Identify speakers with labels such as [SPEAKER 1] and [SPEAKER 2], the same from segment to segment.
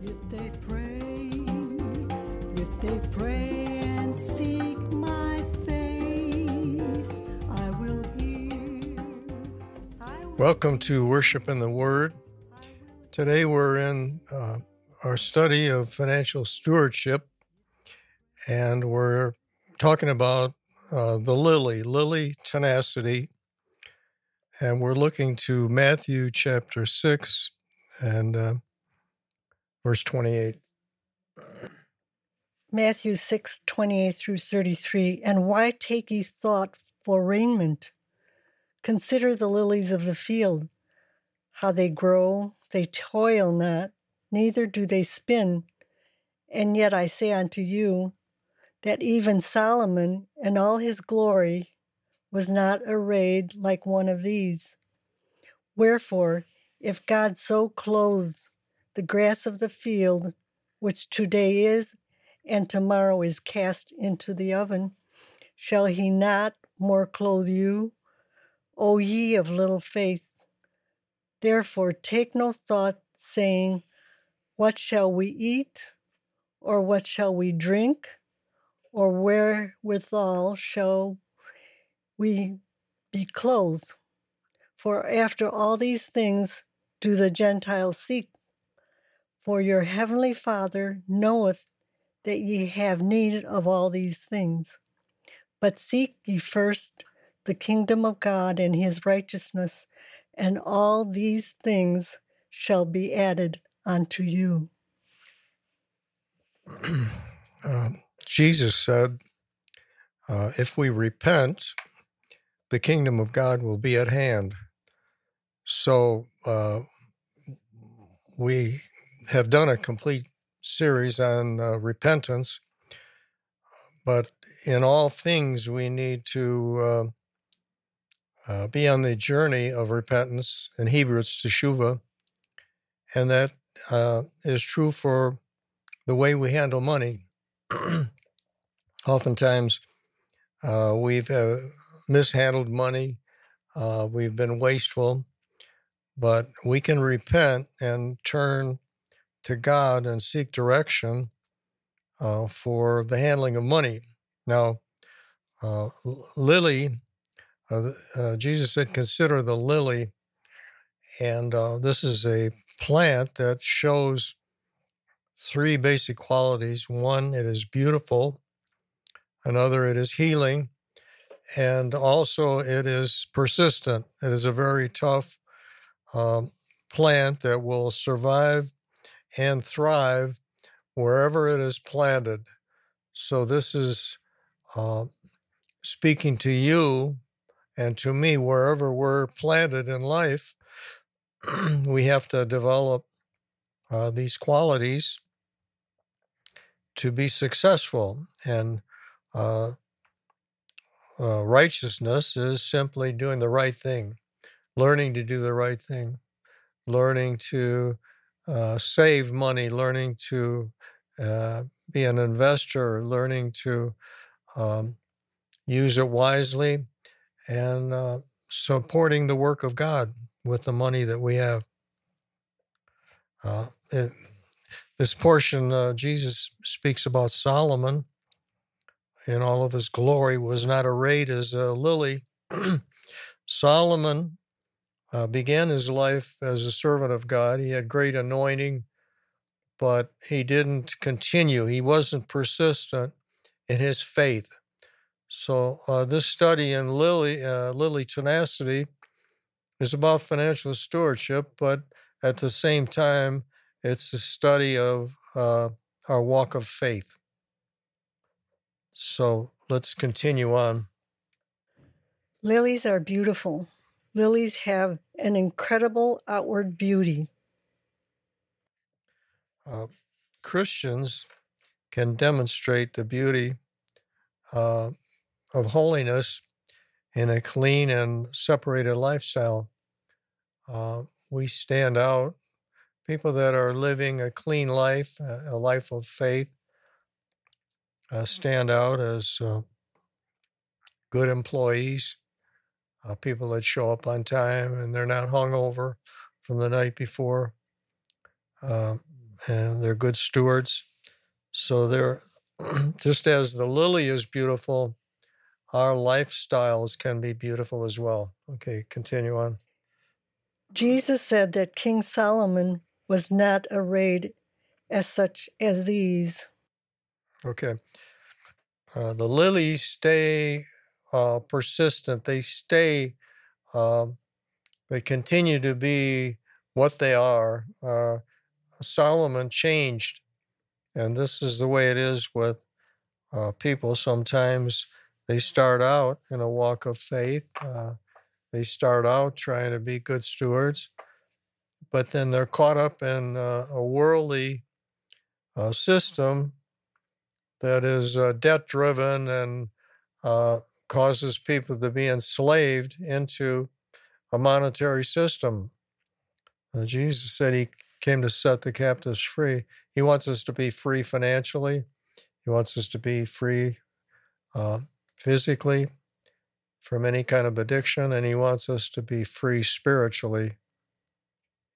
[SPEAKER 1] If they pray, if they pray and seek my face, I will hear. I will
[SPEAKER 2] Welcome to Worship in the Word. Today we're in uh, our study of financial stewardship, and we're talking about uh, the lily, lily tenacity. And we're looking to Matthew chapter 6 and uh, verse 28.
[SPEAKER 3] Matthew six twenty eight through 33. And why take ye thought for raiment? Consider the lilies of the field, how they grow, they toil not, neither do they spin. And yet I say unto you, that even Solomon in all his glory was not arrayed like one of these. Wherefore, if God so clothes the grass of the field, which today is and tomorrow is cast into the oven, shall he not more clothe you, O ye of little faith? Therefore take no thought, saying, What shall we eat? Or what shall we drink? Or wherewithal shall we be clothed? For after all these things do the Gentiles seek. For your heavenly Father knoweth that ye have need of all these things. But seek ye first the kingdom of God and his righteousness, and all these things shall be added unto you.
[SPEAKER 2] Uh, Jesus said, uh, If we repent, the kingdom of God will be at hand. So uh, we have done a complete series on uh, repentance, but in all things we need to uh, uh, be on the journey of repentance. In Hebrew, it's teshuva, and that uh, is true for the way we handle money. Oftentimes, uh, we've mishandled money, we've been wasteful, but we can repent and turn to God and seek direction uh, for the handling of money. Now, uh, lily, uh, uh, Jesus said, consider the lily. And uh, this is a plant that shows three basic qualities. One, it is beautiful. Another, it is healing. And also, it is persistent. It is a very tough um, plant that will survive and thrive wherever it is planted. So, this is uh, speaking to you and to me, wherever we're planted in life, we have to develop uh, these qualities to be successful. And uh, uh, righteousness is simply doing the right thing, learning to do the right thing, learning to uh, save money, learning to uh, be an investor, learning to um, use it wisely, and uh, supporting the work of God with the money that we have. Uh, it, this portion, uh, Jesus speaks about Solomon in all of his glory, was not arrayed as a lily. Solomon uh, began his life as a servant of God. He had great anointing, but he didn't continue. He wasn't persistent in his faith. So uh, this study in lily, uh, lily tenacity is about financial stewardship, but at the same time, it's a study of uh, our walk of faith. So let's continue on.
[SPEAKER 3] Lilies are beautiful. Lilies have an incredible outward beauty.
[SPEAKER 2] Uh, Christians can demonstrate the beauty uh, of holiness in a clean and separated lifestyle. Uh, we stand out. People that are living a clean life, a life of faith, uh, stand out as uh, good employees, uh, people that show up on time and they're not hungover from the night before. Um, and they're good stewards. So they're just as the lily is beautiful, our lifestyles can be beautiful as well. Okay, continue on.
[SPEAKER 3] Jesus said that King Solomon was not arrayed as such as these.
[SPEAKER 2] Okay. Uh, the lilies stay uh, persistent. They stay, um, they continue to be what they are. Uh, Solomon changed, and this is the way it is with uh, people. Sometimes they start out in a walk of faith, uh, they start out trying to be good stewards, but then they're caught up in uh, a worldly system that is uh, debt driven and uh, causes people to be enslaved into a monetary system. Uh, Jesus said he came to set the captives free. He wants us to be free financially, he wants us to be free uh, physically from any kind of addiction, and he wants us to be free spiritually.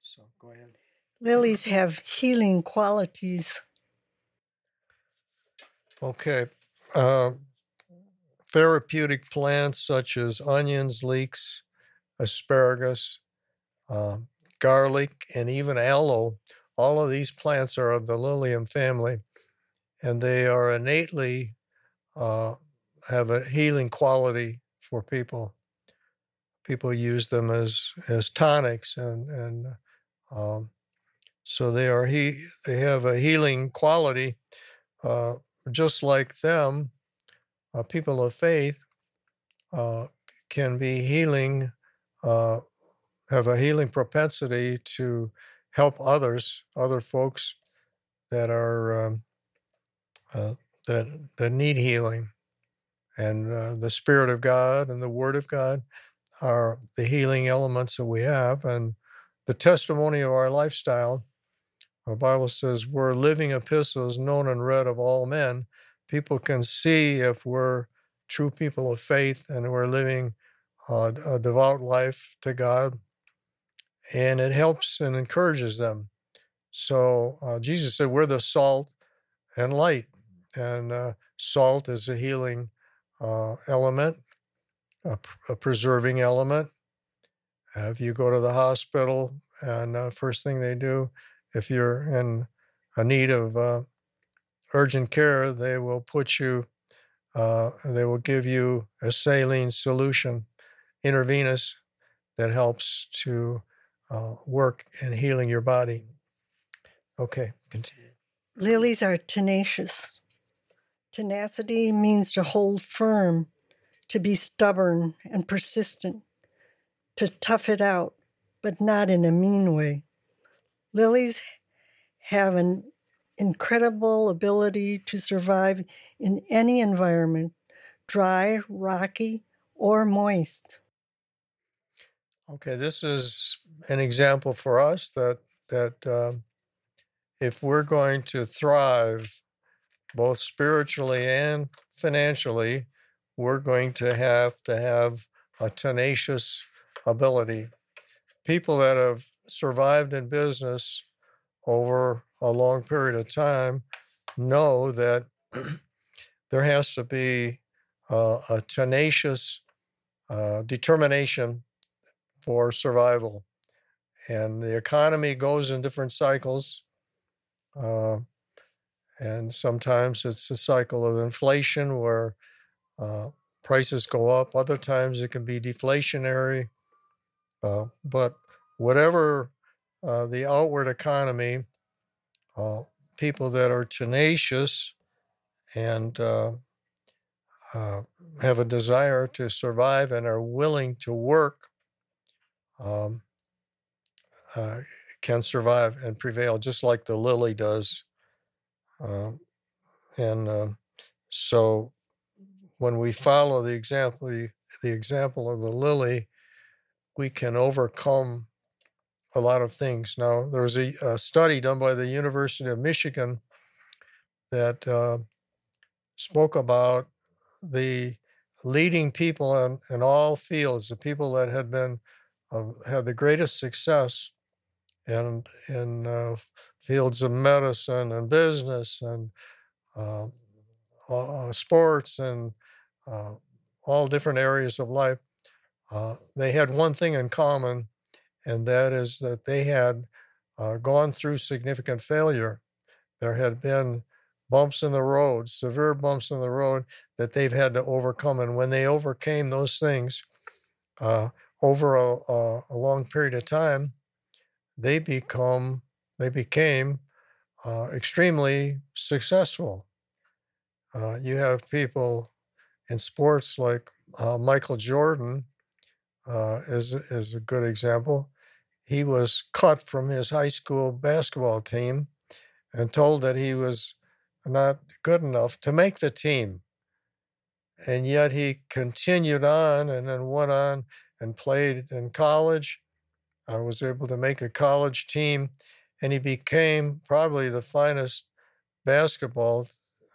[SPEAKER 2] So go ahead.
[SPEAKER 3] Lilies have healing qualities.
[SPEAKER 2] Okay. Uh, therapeutic plants such as onions, leeks, asparagus, uh, garlic, and even aloe, all of these plants are of the lilium family, and they are innately uh, have a healing quality for people. People use them as as tonics, and and um, so they are he they have a healing quality. Uh, just like them, uh, people of faith uh, can be healing, uh, have a healing propensity to help others, other folks that are um, uh, that that need healing, and uh, the Spirit of God and the Word of God are the healing elements that we have, and the testimony of our lifestyle the Bible says we're living epistles known and read of all men. People can see if we're true people of faith and we're living uh, a devout life to God. And it helps and encourages them. So uh, Jesus said, We're the salt and light. And uh, salt is a healing uh, element, a, a, preserving element. If you go to the hospital, and uh, first thing they do if you're in a need of uh, urgent care, they will put you, uh, they will give you a saline solution, intravenous, that helps to uh, work in healing your body. Okay, continue.
[SPEAKER 3] Lilies are tenacious. Tenacity means to hold firm, to be stubborn and persistent, to tough it out, but not in a mean way. Lilies have an incredible ability to survive in any environment, dry, rocky, or moist.
[SPEAKER 2] Okay, this is an example for us that that um, if we're going to thrive, both spiritually and financially, we're going to have to have a tenacious ability. People that have survived in business over a long period of time know that there has to be uh, a tenacious uh, determination for survival. And the economy goes in different cycles. Uh, and sometimes it's a cycle of inflation where uh, prices go up. Other times it can be deflationary. Uh, but whatever uh, the outward economy, uh, people that are tenacious and uh, uh have a desire to survive and are willing to work um, uh, can survive and prevail, just like the lily does. Um, and um, so, when we follow the example, the example of the lily, we can overcome a lot of things. Now, there was a, a study done by the University of Michigan that uh, spoke about the leading people in, in all fields, the people that had been uh, had the greatest success and in uh, fields of medicine and business and uh, uh, sports and uh, all different areas of life, they had one thing in common, and that is that they had uh, gone through significant failure. There had been bumps in the road, severe bumps in the road that they've had to overcome. And when they overcame those things uh, over a, a, a, long period of time, they become they became uh, extremely successful. Uh, you have people in sports like uh, Michael Jordan uh, is is a good example. He was cut from his high school basketball team and told that he was not good enough to make the team. And yet he continued on and then went on and played in college. I was able to make a college team, and he became probably the finest basketball.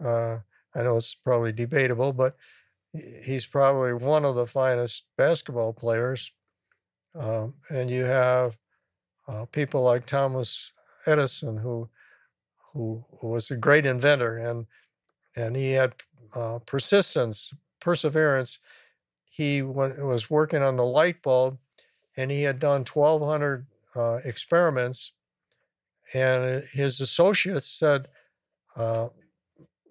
[SPEAKER 2] Uh, I know it's probably debatable, but he's probably one of the finest basketball players. Um, and you have uh, people like Thomas Edison, who who was a great inventor, and and he had uh, persistence, perseverance. He was working on the light bulb, and he had done 1,200 uh, experiments. And his associates said, uh,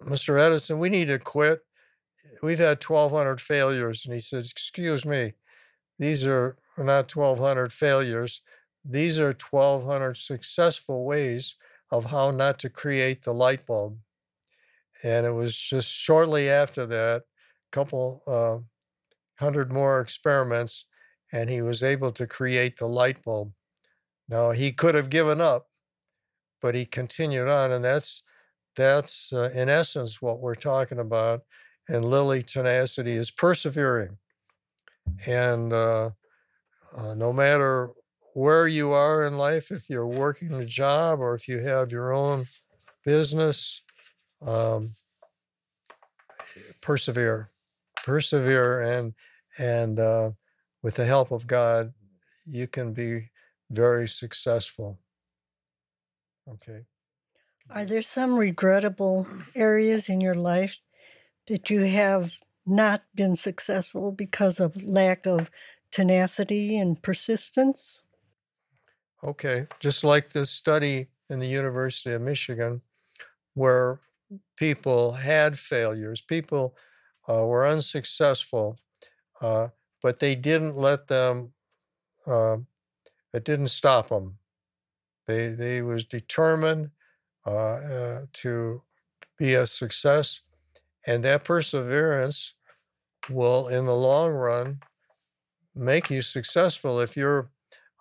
[SPEAKER 2] "Mr. Edison, we need to quit. We've had 1,200 failures." And he said, "Excuse me, these are not 1,200 failures. These are 1,200 successful ways." of how not to create the light bulb. And it was just shortly after that, a couple uh, hundred more experiments, and he was able to create the light bulb. Now he could have given up, but he continued on, and that's that's uh, in essence what we're talking about. And Lily tenacity is persevering, and uh, uh no matter where you are in life, if you're working a job or if you have your own business, um, persevere, persevere, and and uh, with the help of God, you can be very successful. Okay.
[SPEAKER 3] Are there some regrettable areas in your life that you have not been successful because of lack of tenacity and persistence?
[SPEAKER 2] Okay, just like this study in the University of Michigan, where people had failures, people uh, were unsuccessful, uh, but they didn't let them. Uh, it didn't stop them. They they was determined uh, uh, to be a success, and that perseverance will, in the long run, make you successful. If you're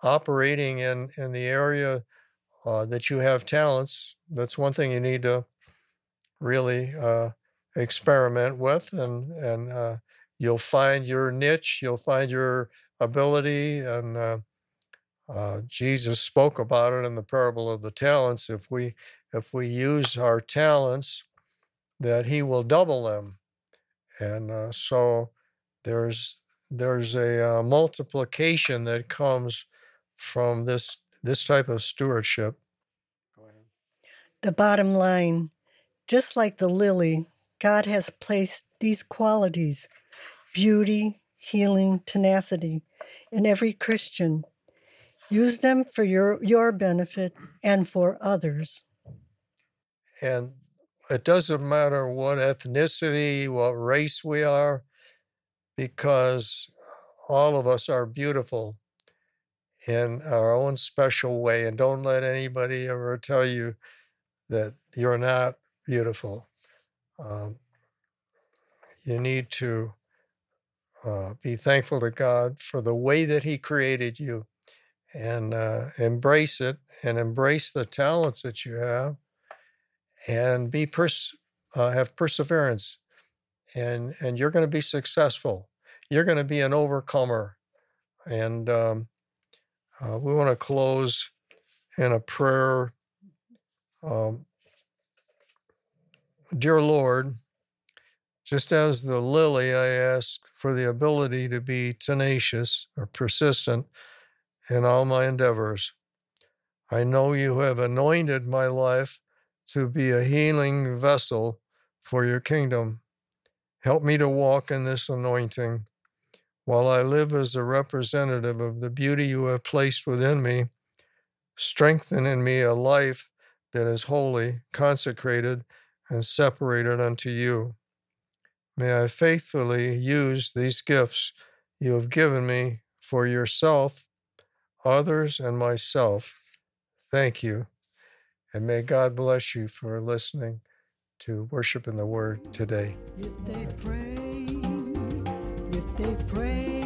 [SPEAKER 2] operating in in the area uh, that you have talents, that's one thing you need to really uh, experiment with, and and uh, you'll find your niche, you'll find your ability, and uh, uh, Jesus spoke about it in the parable of the talents. If we if we use our talents, that He will double them, and uh, so there's there's a multiplication that comes from this this type of stewardship.
[SPEAKER 3] The bottom line, just like the lily, God has placed these qualities, beauty, healing, tenacity, in every Christian. Use them for your, your benefit and for others.
[SPEAKER 2] And it doesn't matter what ethnicity, what race we are, because all of us are beautiful in our own special way. And don't let anybody ever tell you that you're not beautiful. Um, you need to uh, be thankful to God for the way that He created you and uh, embrace it and embrace the talents that you have and be pers- uh, have perseverance and and you're going to be successful you're going to be an overcomer and um, uh, we want to close in a prayer. Um, Dear Lord, just as the lily, I ask for the ability to be tenacious or persistent in all my endeavors. I know you have anointed my life to be a healing vessel for your kingdom. Help me to walk in this anointing while I live as a representative of the beauty you have placed within me. Strengthen in me a life that is holy, consecrated, and separated unto you. May I faithfully use these gifts you have given me for yourself, others, and myself. Thank you. And may God bless you for listening to Worship in the Word today.
[SPEAKER 1] They pray,